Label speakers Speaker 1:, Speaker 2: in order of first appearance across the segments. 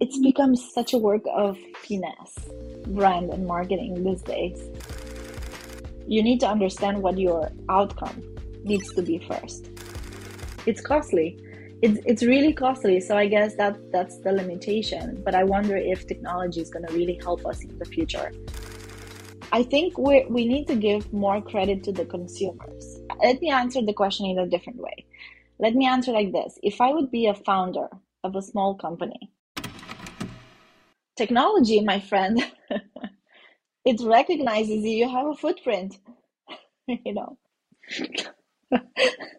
Speaker 1: it's become such a work of finesse, brand and marketing these days. You need to understand what your outcome needs to be first. It's costly. It's, it's really costly. So I guess that that's the limitation. But I wonder if technology is going to really help us in the future. I think we we need to give more credit to the consumers. Let me answer the question in a different way. Let me answer like this. If I would be a founder of a small company, technology, my friend, it recognizes you have a footprint, you know.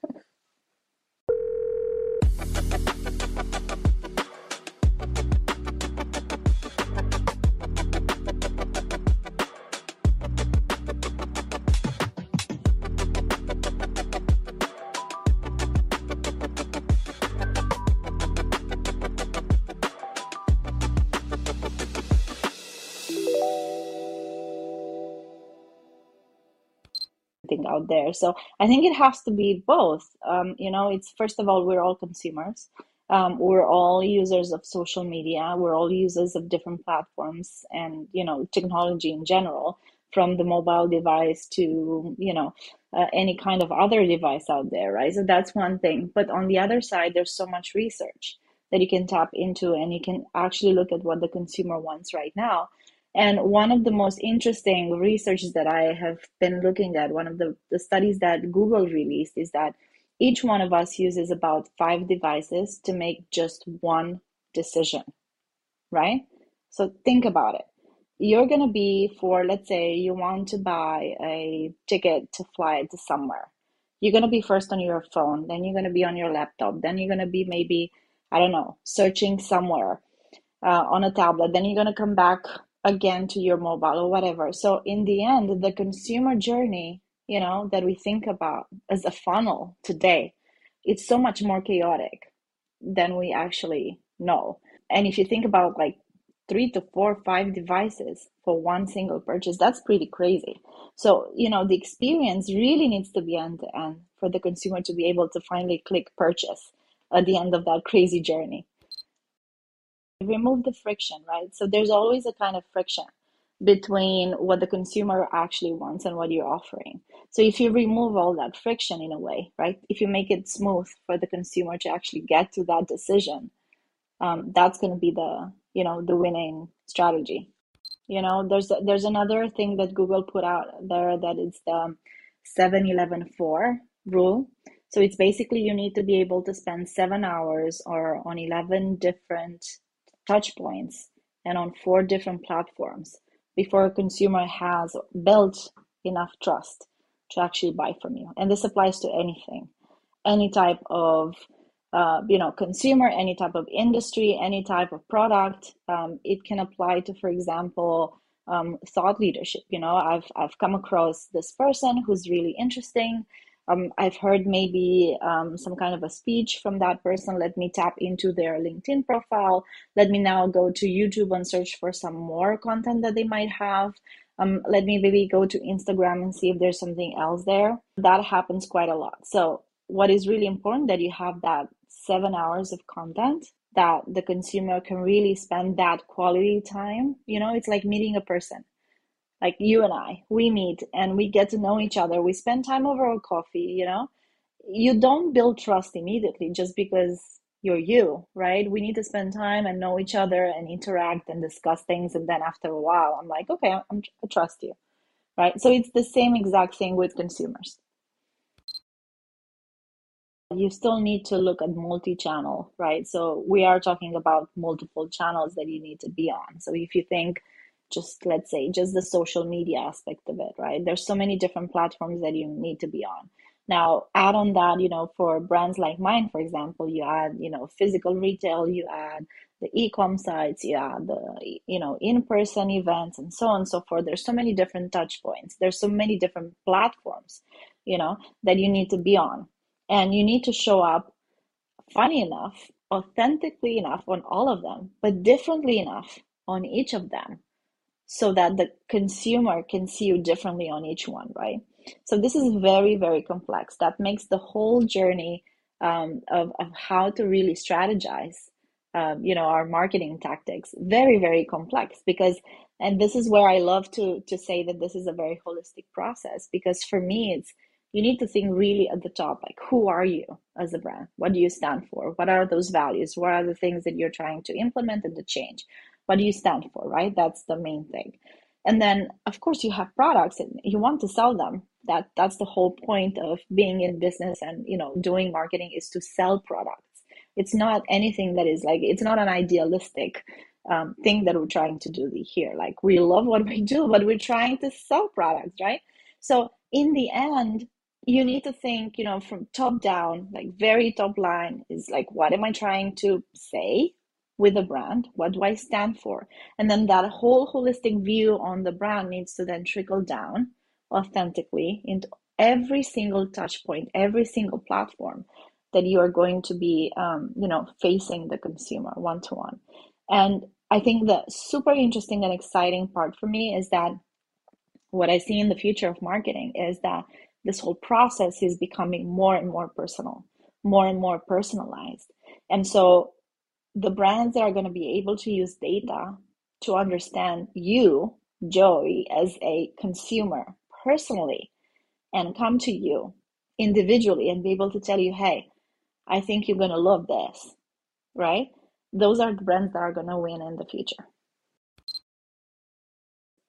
Speaker 1: out there. So I think it has to be both. Um, you know, it's first of all, we're all consumers. Um, we're all users of social media. We're all users of different platforms and, you know, technology in general, from the mobile device to, you know, uh, any kind of other device out there, right? So that's one thing. But on the other side, there's so much research that you can tap into and you can actually look at what the consumer wants right now and one of the most interesting researches that I have been looking at, one of the, the studies that Google released, is that each one of us uses about five devices to make just one decision, right? So think about it. You're going to be for, let's say, you want to buy a ticket to fly to somewhere. You're going to be first on your phone, then you're going to be on your laptop, then you're going to be maybe, I don't know, searching somewhere uh, on a tablet, then you're going to come back again to your mobile or whatever. So in the end, the consumer journey, you know, that we think about as a funnel today, it's so much more chaotic than we actually know. And if you think about like three to four, five devices for one single purchase, that's pretty crazy. So, you know, the experience really needs to be end to end for the consumer to be able to finally click purchase at the end of that crazy journey remove the friction, right? So there's always a kind of friction between what the consumer actually wants and what you're offering. So if you remove all that friction in a way, right? If you make it smooth for the consumer to actually get to that decision, um, that's going to be the you know the winning strategy. You know, there's there's another thing that Google put out there that is the 7-11-4 rule. So it's basically you need to be able to spend seven hours or on 11 different touch points and on four different platforms before a consumer has built enough trust to actually buy from you. And this applies to anything, any type of uh, you know consumer, any type of industry, any type of product. Um, it can apply to, for example, um, thought leadership. You know, I've I've come across this person who's really interesting um, I've heard maybe um, some kind of a speech from that person. Let me tap into their LinkedIn profile. Let me now go to YouTube and search for some more content that they might have. Um, let me maybe go to Instagram and see if there's something else there. That happens quite a lot. So, what is really important that you have that seven hours of content that the consumer can really spend that quality time. You know, it's like meeting a person like you and I, we meet and we get to know each other. We spend time over a coffee, you know. You don't build trust immediately just because you're you, right? We need to spend time and know each other and interact and discuss things. And then after a while, I'm like, okay, I'm, I trust you, right? So it's the same exact thing with consumers. You still need to look at multi channel, right? So we are talking about multiple channels that you need to be on. So if you think, just let's say just the social media aspect of it right? There's so many different platforms that you need to be on. Now add on that you know for brands like mine for example you add you know physical retail you add the e-com sites you add the you know in-person events and so on and so forth. There's so many different touch points. There's so many different platforms you know that you need to be on. And you need to show up funny enough authentically enough on all of them but differently enough on each of them so that the consumer can see you differently on each one, right? So this is very, very complex. That makes the whole journey um, of, of how to really strategize um, you know our marketing tactics very very complex because and this is where i love to to say that this is a very holistic process because for me it's you need to think really at the top like who are you as a brand what do you stand for what are those values what are the things that you're trying to implement and to change what do you stand for right? That's the main thing. And then of course you have products and you want to sell them. That that's the whole point of being in business and you know doing marketing is to sell products. It's not anything that is like it's not an idealistic um, thing that we're trying to do here. Like we love what we do but we're trying to sell products right? So in the end you need to think you know from top down like very top line is like what am i trying to say with a brand what do i stand for? And then that whole holistic view on the brand needs to then trickle down authentically into every single touch point every single platform that you are going to be um, you know facing the consumer one to one and i think the super interesting and exciting part for me is that what i see in the future of marketing is that this whole process is becoming more and more personal more and more personalized. And so the brands that are going to be able to use data to understand you joey as a consumer personally and come to you individually and be able to tell you hey I think you're going to love this, right? Those are the brands that are going to win in the future.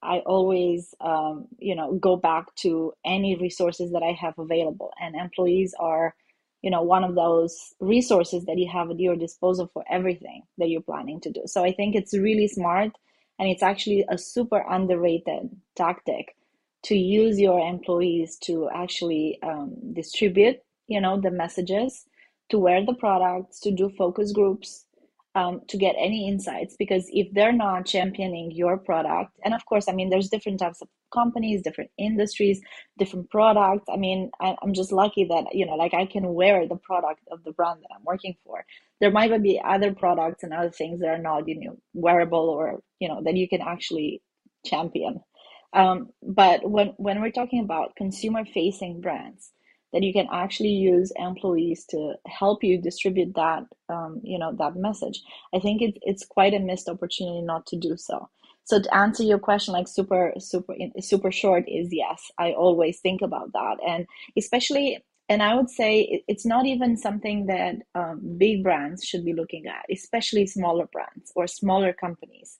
Speaker 1: I always, um, you know, go back to any resources that I have available, and employees are, you know, one of those resources that you have at your disposal for everything that you're planning to do. So I think it's really smart, and it's actually a super underrated tactic to use your employees to actually um, distribute, you know, the messages to wear the products, to do focus groups, um, to get any insights. Because if they're not championing your product, and of course, I mean, there's different types of companies, different industries, different products. I mean, I, I'm just lucky that, you know, like I can wear the product of the brand that I'm working for. There might be other products and other things that are not, you know, wearable or, you know, that you can actually champion. Um, but when, when we're talking about consumer facing brands, that you can actually use employees to help you distribute that um, you know that message i think it, it's quite a missed opportunity not to do so so to answer your question like super super super short is yes i always think about that. And especially and i would say it's not even something that um, big brands should be looking at especially smaller brands or smaller companies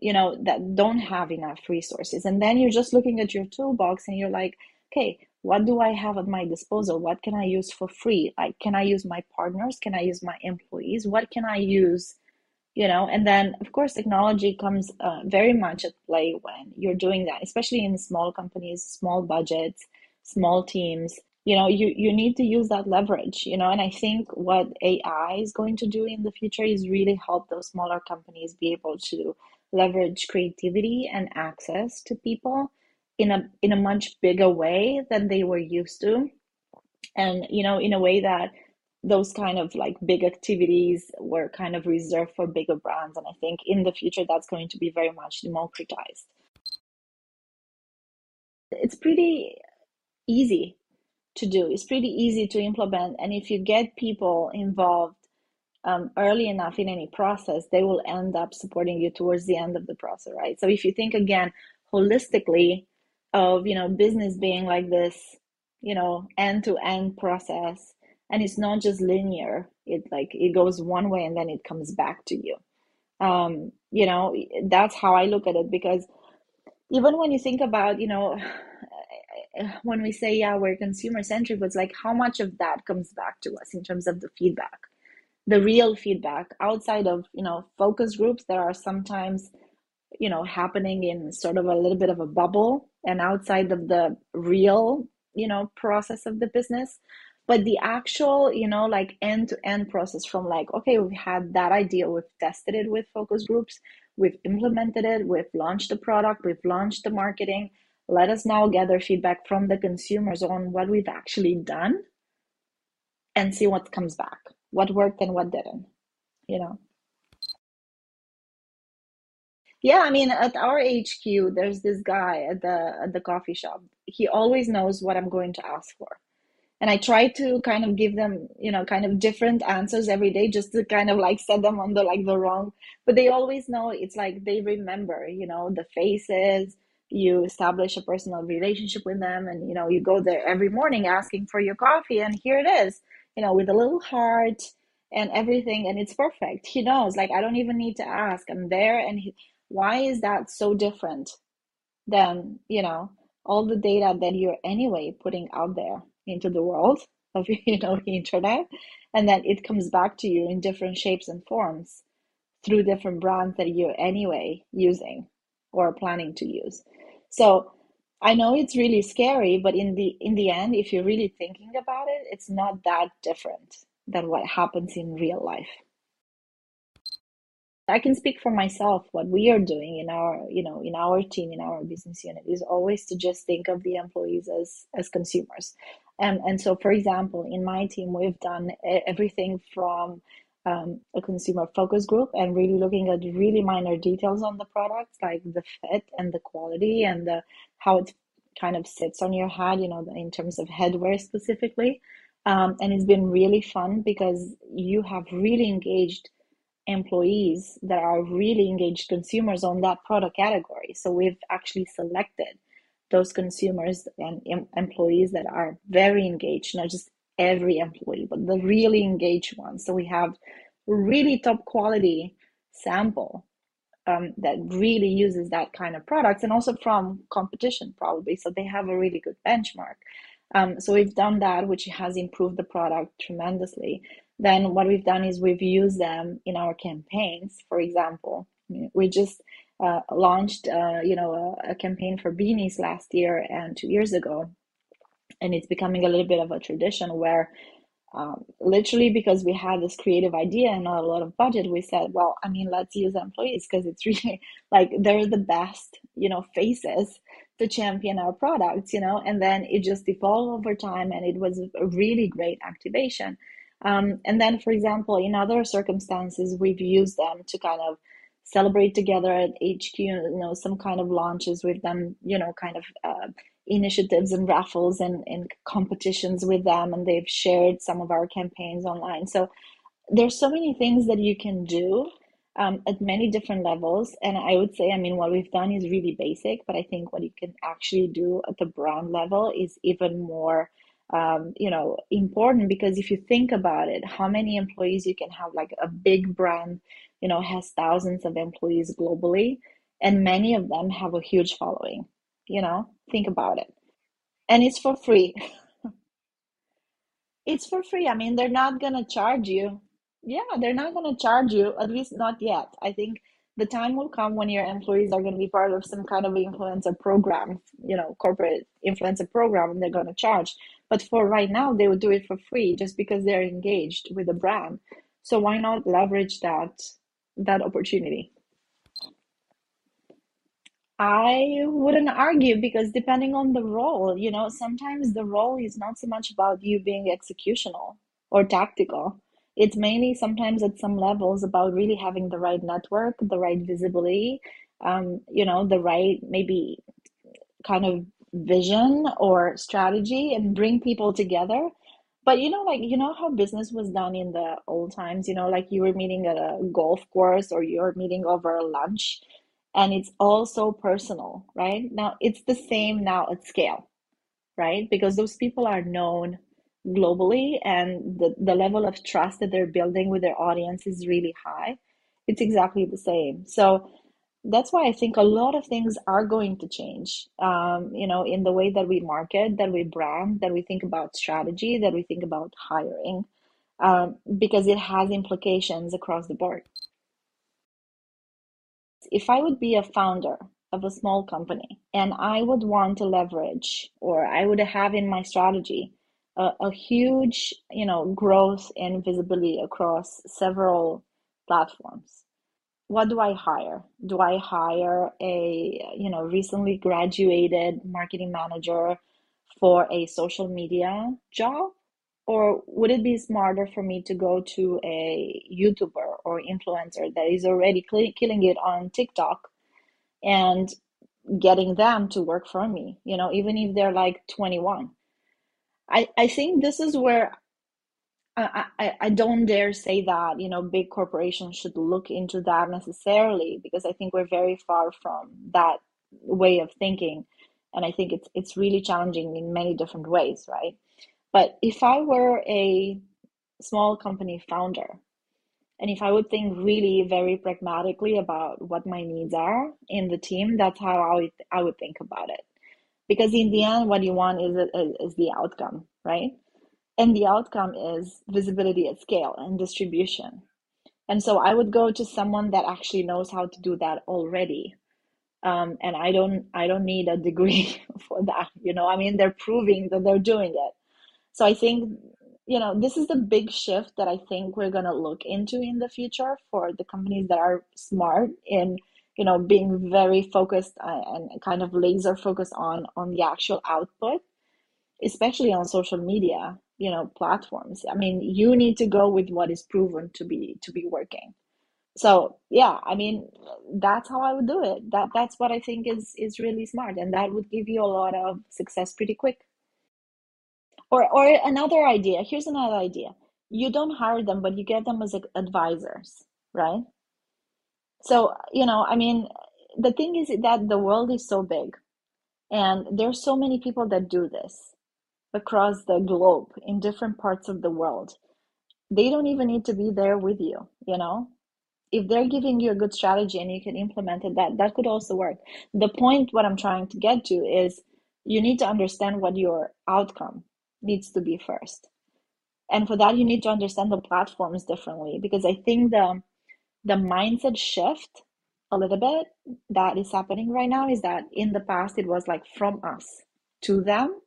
Speaker 1: you know that don't have enough resources. And then you're just looking at your toolbox and you're like okay what do i have at my disposal? What can i use for free? Like can i use my partners? Can i use my employees? What can i use you know and then of course technology comes uh, very much at play when you're doing that especially in small companies small budgets small teams. You know you you need to use that leverage you know and i think what ai is going to do in the future is really help those smaller companies be able to leverage creativity and access to people in a in a much bigger way than they were used to. And you know in a way that those kind of like big activities were kind of reserved for bigger brands and i think in the future that's going to be very much democratized. It's pretty easy to do. It's pretty easy to implement and if you get people involved um, early enough in any process they will end up supporting you towards the end of the process right? So if you think again holistically of you know business being like this you know end to end process and it's not just linear. It like it goes one way and then it comes back to you. Um you know that's how i look at it because even when you think about you know when we say yeah we're consumer centric it's like how much of that comes back to us in terms of the feedback? The real feedback outside of you know focus groups that are sometimes you know happening in sort of a little bit of a bubble and outside of the real you know process of the business but the actual you know like end to end process from like okay we've had that idea we've tested it with focus groups we've implemented it we've launched the product we've launched the marketing let us now gather feedback from the consumers on what we've actually done and see what comes back what worked and what didn't you know yeah, I mean, at our HQ, there's this guy at the at the coffee shop. He always knows what I'm going to ask for. And I try to kind of give them, you know, kind of different answers every day just to kind of like set them on the like the wrong, but they always know it's like they remember, you know, the faces, you establish a personal relationship with them and you know, you go there every morning asking for your coffee and here it is, you know, with a little heart and everything and it's perfect. He knows, like I don't even need to ask. I'm there and he, why is that so different than, you know, all the data that you're anyway putting out there into the world of you know the internet and then it comes back to you in different shapes and forms through different brands that you're anyway using or planning to use so i know it's really scary but in the in the end if you're really thinking about it it's not that different than what happens in real life I can speak for myself. What we are doing in our, you know, in our team, in our business unit, is always to just think of the employees as as consumers. And and so, for example, in my team, we've done everything from um, a consumer focus group and really looking at really minor details on the products, like the fit and the quality and the how it kind of sits on your head, you know, in terms of headwear specifically. Um, and it's been really fun because you have really engaged employees that are really engaged consumers on that product category. So we've actually selected those consumers and em- employees that are very engaged, not just every employee, but the really engaged ones. So we have really top quality sample um, that really uses that kind of products and also from competition probably. So they have a really good benchmark. Um, so we've done that, which has improved the product tremendously then what we've done is we've used them in our campaigns. For example, we just uh, launched, uh, you know, a, a, campaign for beanies last year and two years ago, and it's becoming a little bit of a tradition where, um, literally, because we had this creative idea and not a lot of budget, we said, well, I mean, let's use employees because it's really like they're the best, you know, faces to champion our products, you know, and then it just evolved over time, and it was a really great activation. Um, and then, for example, in other circumstances, we've used them to kind of celebrate together at HQ, you know, some kind of launches. We've done, you know, kind of uh, initiatives and raffles and, and competitions with them, and they've shared some of our campaigns online. So there's so many things that you can do um, at many different levels. And I would say, I mean, what we've done is really basic, but I think what you can actually do at the brand level is even more um, you know important because if you think about it how many employees you can have like a big brand you know has thousands of employees globally and many of them have a huge following you know? Think about it. And it's for free. It's for free. I mean they're not going to charge you. Yeah they're not going to charge you at least not yet. I think the time will come when your employees are going to be part of some kind of influencer program, you know, corporate influencer program, and they're going to charge. But for right now, they would do it for free just because they're engaged with the brand. So why not leverage that that opportunity? I wouldn't argue because depending on the role, you know, sometimes the role is not so much about you being executional or tactical it's mainly sometimes at some levels about really having the right network, the right visibility, um, you know, the right maybe kind of vision or strategy and bring people together. But you know, like you know how business was done in the old times, you know, like you were meeting at a golf course or you're meeting over lunch and it's all so personal, right? Now it's the same now at scale, right? Because those people are known globally and the, the level of trust that they're building with their audience is really high it's exactly the same so that's why i think a lot of things are going to change um, you know in the way that we market that we brand that we think about strategy that we think about hiring um, because it has implications across the board if i would be a founder of a small company and i would want to leverage or i would have in my strategy a, a huge, you know, growth and visibility across several platforms. What do I hire? Do I hire a, you know, recently graduated marketing manager for a social media job? Or would it be smarter for me to go to a YouTuber or influencer that is already killing it on TikTok and getting them to work for me, you know, even if they're like 21? I, I think this is where I, I, don't dare say that, you know, big corporations should look into that necessarily because I think we're very far from that way of thinking. And I think it's it's really challenging in many different ways, right? But if I were a small company founder, and if I would think really very pragmatically about what my needs are in the team, that's how I would, I would think about it. Because in the end, what you want is, is the outcome, right? And the outcome is visibility at scale and distribution. And so I would go to someone that actually knows how to do that already. Um, and I don't I don't need a degree for that. You know, I mean they're proving that they're doing it. So I think you know this is the big shift that I think we're gonna look into in the future for the companies that are smart in you know being very focused uh, and kind of laser focused on on the actual output, especially on social media you know platforms. I mean you need to go with what is proven to be to be working. So yeah i mean that's how i would do it. That that's what i think is is really smart and that would give you a lot of success pretty quick. Or or another idea here's another idea. You don't hire them but you get them as advisors right? So you know i mean the thing is that the world is so big and there's so many people that do this across the globe in different parts of the world. They don't even need to be there with you, you know? If they're giving you a good strategy and you can implement it, that that could also work. The point what I'm trying to get to is you need to understand what your outcome needs to be first. And for that you need to understand the platforms differently because I think the the mindset shift a little bit that is happening right now is that in the past it was like from us to them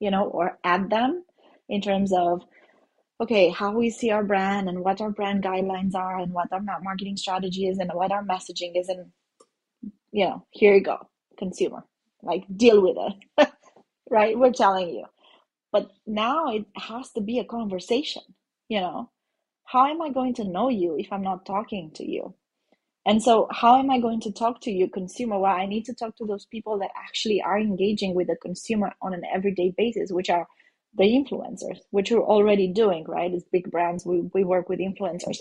Speaker 1: you know, or add them in terms of okay, how we see our brand and what our brand guidelines are and what our marketing strategy is and what our messaging is and you know, here you go, consumer. Like deal with it. right? We're telling you. But now it has to be a conversation, you know. How am I going to know you if I'm not talking to you? And so, how am I going to talk to you, consumer? Well, I need to talk to those people that actually are engaging with the consumer on an everyday basis, which are the influencers, which we're already doing, right? As big brands, we, we work with influencers,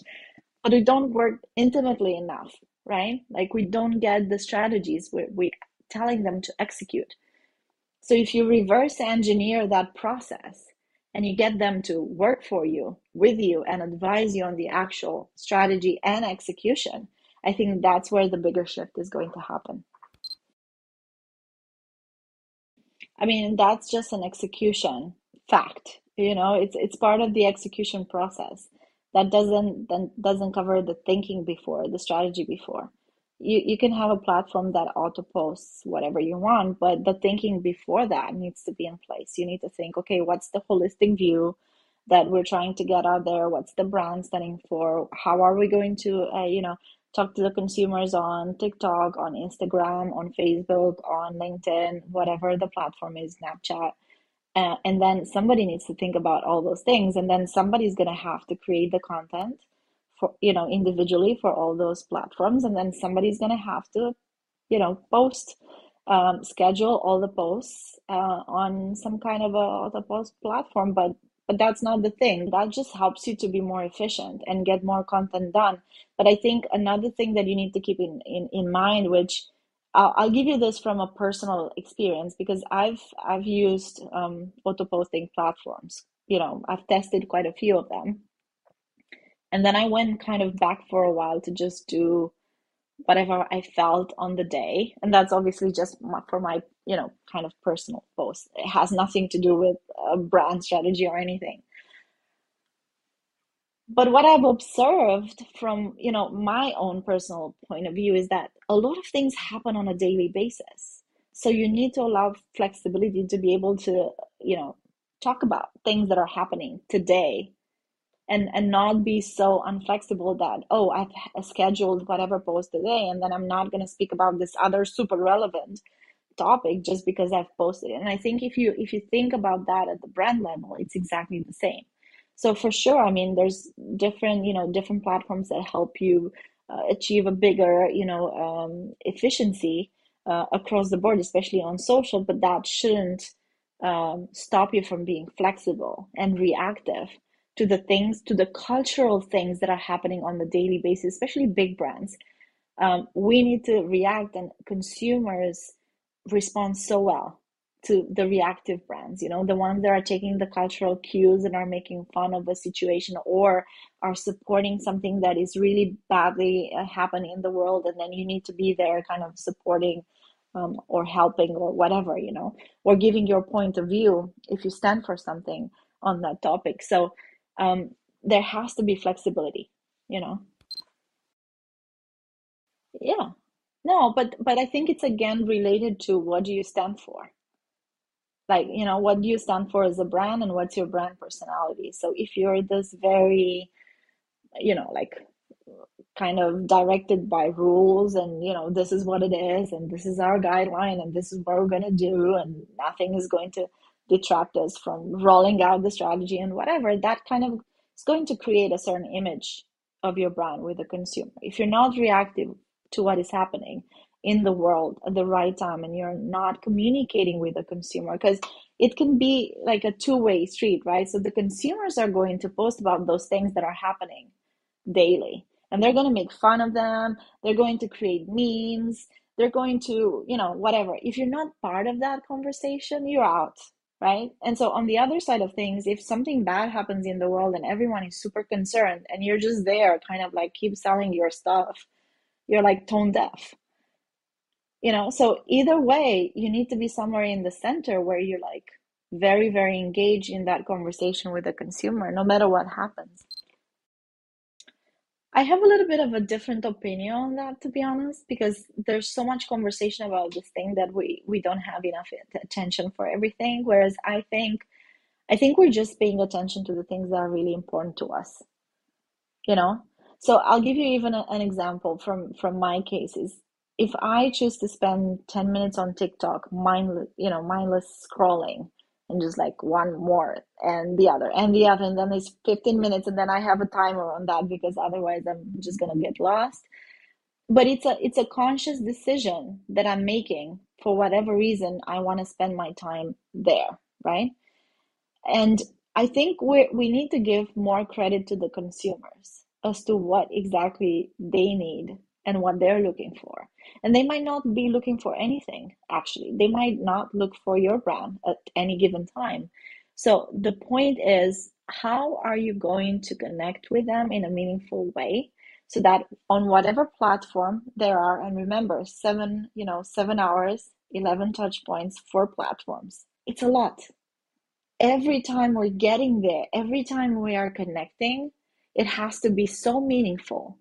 Speaker 1: but we don't work intimately enough, right? Like we don't get the strategies we're, we telling them to execute. So if you reverse engineer that process and you get them to work for you, with you, and advise you on the actual strategy and execution, I think that's where the bigger shift is going to happen. I mean, that's just an execution fact. You know, it's it's part of the execution process. That doesn't that doesn't cover the thinking before, the strategy before. You you can have a platform that auto posts whatever you want, but the thinking before that needs to be in place. You need to think, okay, what's the holistic view that we're trying to get out there? What's the brand standing for? How are we going to, uh, you know, talk to the consumers on TikTok, on Instagram, on Facebook, on LinkedIn, whatever the platform is, Snapchat. Uh, and then somebody needs to think about all those things. And then somebody's going to have to create the content for, you know, individually for all those platforms. And then somebody's going to have to, you know, post, um, schedule all the posts uh, on some kind of a auto post platform. But but that's not the thing. That just helps you to be more efficient and get more content done. But i think another thing that you need to keep in in, in mind which I'll, I'll give you this from a personal experience because i've i've used um, auto posting platforms. You know i've tested quite a few of them. And then i went kind of back for a while to just do whatever I felt on the day. And that's obviously just for my, you know, kind of personal post. It has nothing to do with a brand strategy or anything. But what I've observed from, you know, my own personal point of view is that a lot of things happen on a daily basis. So you need to allow flexibility to be able to, you know, talk about things that are happening today and and not be so unflexible that oh i've scheduled whatever post today and then i'm not going to speak about this other super relevant topic just because i've posted it. And i think if you if you think about that at the brand level it's exactly the same. So for sure i mean there's different you know different platforms that help you uh, achieve a bigger you know um, efficiency uh, across the board especially on social but that shouldn't um, stop you from being flexible and reactive to the things, to the cultural things that are happening on the daily basis, especially big brands. Um, we need to react, and consumers respond so well to the reactive brands, you know, the ones that are taking the cultural cues and are making fun of a situation or are supporting something that is really badly uh, happening in the world. And then you need to be there kind of supporting um, or helping or whatever, you know, or giving your point of view if you stand for something on that topic. So um, there has to be flexibility, you know. Yeah. No, but but I think it's again related to what do you stand for? Like, you know, what do you stand for as a brand and what's your brand personality? So if you're this very, you know, like kind of directed by rules and you know this is what it is and this is our guideline and this is what we're going to do and nothing is going to detract us from rolling out the strategy and whatever that kind of is going to create a certain image of your brand with the consumer. If you're not reactive to what is happening in the world at the right time and you're not communicating with the consumer because it can be like a two-way street right? So the consumers are going to post about those things that are happening daily and they're going to make fun of them they're going to create memes they're going to you know whatever. If you're not part of that conversation you're out right? And so on the other side of things if something bad happens in the world and everyone is super concerned and you're just there kind of like keep selling your stuff you're like tone deaf. You know so either way you need to be somewhere in the center where you're like very very engaged in that conversation with the consumer no matter what happens I have a little bit of a different opinion on that, to be honest, because there's so much conversation about this thing that we we don't have enough attention for everything. Whereas I think I think we're just paying attention to the things that are really important to us, you know? So I'll give you even a, an example from from my cases. If I choose to spend 10 minutes on TikTok, mindless, you know, mindless scrolling, and just like one more and the other and the other and then it's 15 minutes and then i have a timer on that because otherwise i'm just going to get lost. But it's a it's a conscious decision that i'm making for whatever reason i want to spend my time there right? And i think we we need to give more credit to the consumers as to what exactly they need and what they're looking for. And they might not be looking for anything, actually. They might not look for your brand at any given time. So the point is, how are you going to connect with them in a meaningful way so that on whatever platform there are, and remember, seven, you know, seven hours, 11 touch points, four platforms. It's a lot. Every time we're getting there, every time we are connecting, it has to be so meaningful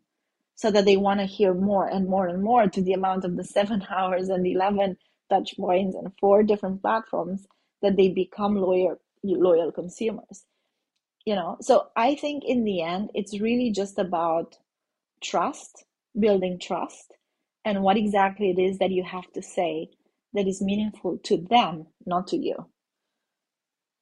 Speaker 1: so that they want to hear more and more and more to the amount of the seven hours and 11 touch points and four different platforms that they become loyal loyal consumers. You know so i think in the end it's really just about trust building trust and what exactly it is that you have to say that is meaningful to them not to you.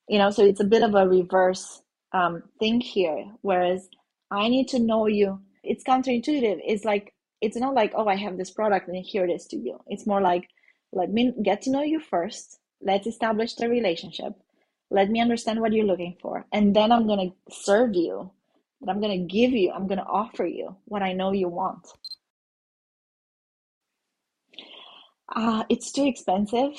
Speaker 1: You know so it's a bit of a reverse um, thing here whereas i need to know you it's counterintuitive. It's like it's not like oh I have this product and here it is to you. It's more like let me get to know you first. Let's establish the relationship. Let me understand what you're looking for, and then I'm gonna serve you. But I'm gonna give you. I'm gonna offer you what I know you want. Uh, it's too expensive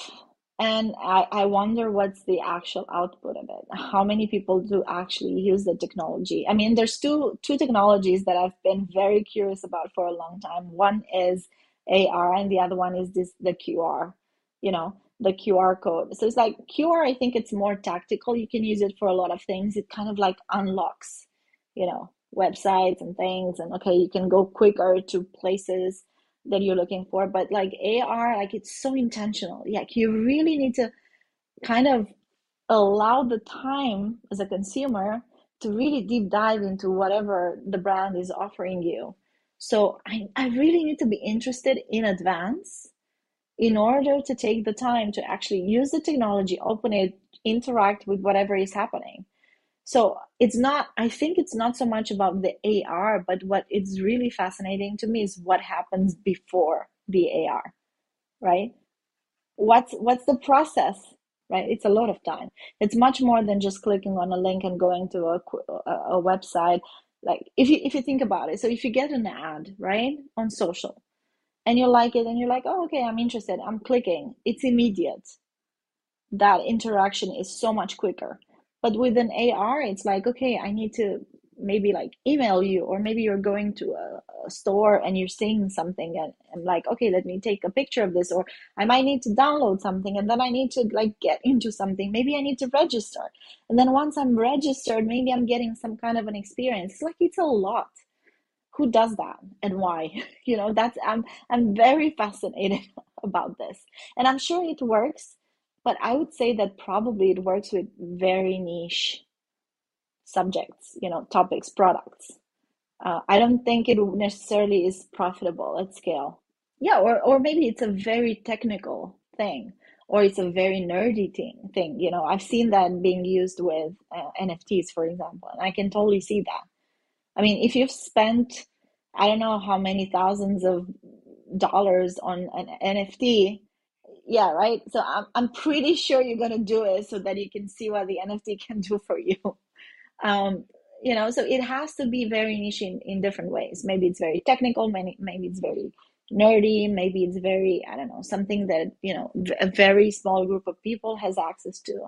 Speaker 1: and I, I wonder what's the actual output of it. How many people do actually use the technology? I mean, there's two two technologies that I've been very curious about for a long time. One is AR, and the other one is this the QR. You know, the QR code. So it's like QR. I think it's more tactical. You can use it for a lot of things. It kind of like unlocks, you know, websites and things, and okay, you can go quicker to places that you're looking for but like ar like it's so intentional. Like you really need to kind of allow the time as a consumer to really deep dive into whatever the brand is offering you. So i, I really need to be interested in advance in order to take the time to actually use the technology open it interact with whatever is happening. So it's not, I think it's not so much about the AR, but what is really fascinating to me is what happens before the AR, right? What's what's the process, right? It's a lot of time. It's much more than just clicking on a link and going to a, a, website. Like if you if you think about it, so if you get an ad right on social, and you like it, and you're like, oh okay, I'm interested. I'm clicking. It's immediate. That interaction is so much quicker. But with an AR, it's like okay, I need to maybe like email you or maybe you're going to a, a, store and you're seeing something and I'm like okay let me take a picture of this or I might need to download something and then I need to like get into something. Maybe I need to register. And then once I'm registered maybe I'm getting some kind of an experience. It's like it's a lot. Who does that and why? You know that's I'm I'm very fascinated about this. And I'm sure it works but I would say that probably it works with very niche subjects, you know, topics, products. Uh, I don't think it necessarily is profitable at scale. Yeah, or, or maybe it's a very technical thing, or it's a very nerdy thing. Thing, you know, I've seen that being used with uh, NFTs, for example, and I can totally see that. I mean, if you've spent, I don't know how many thousands of dollars on an NFT, yeah, right. So I'm I'm pretty sure you're gonna do it so that you can see what the NFT can do for you. Um, you know, so it has to be very niche in, in different ways. Maybe it's very technical, maybe, maybe it's very nerdy, maybe it's very, I don't know, something that, you know, a very small group of people has access to.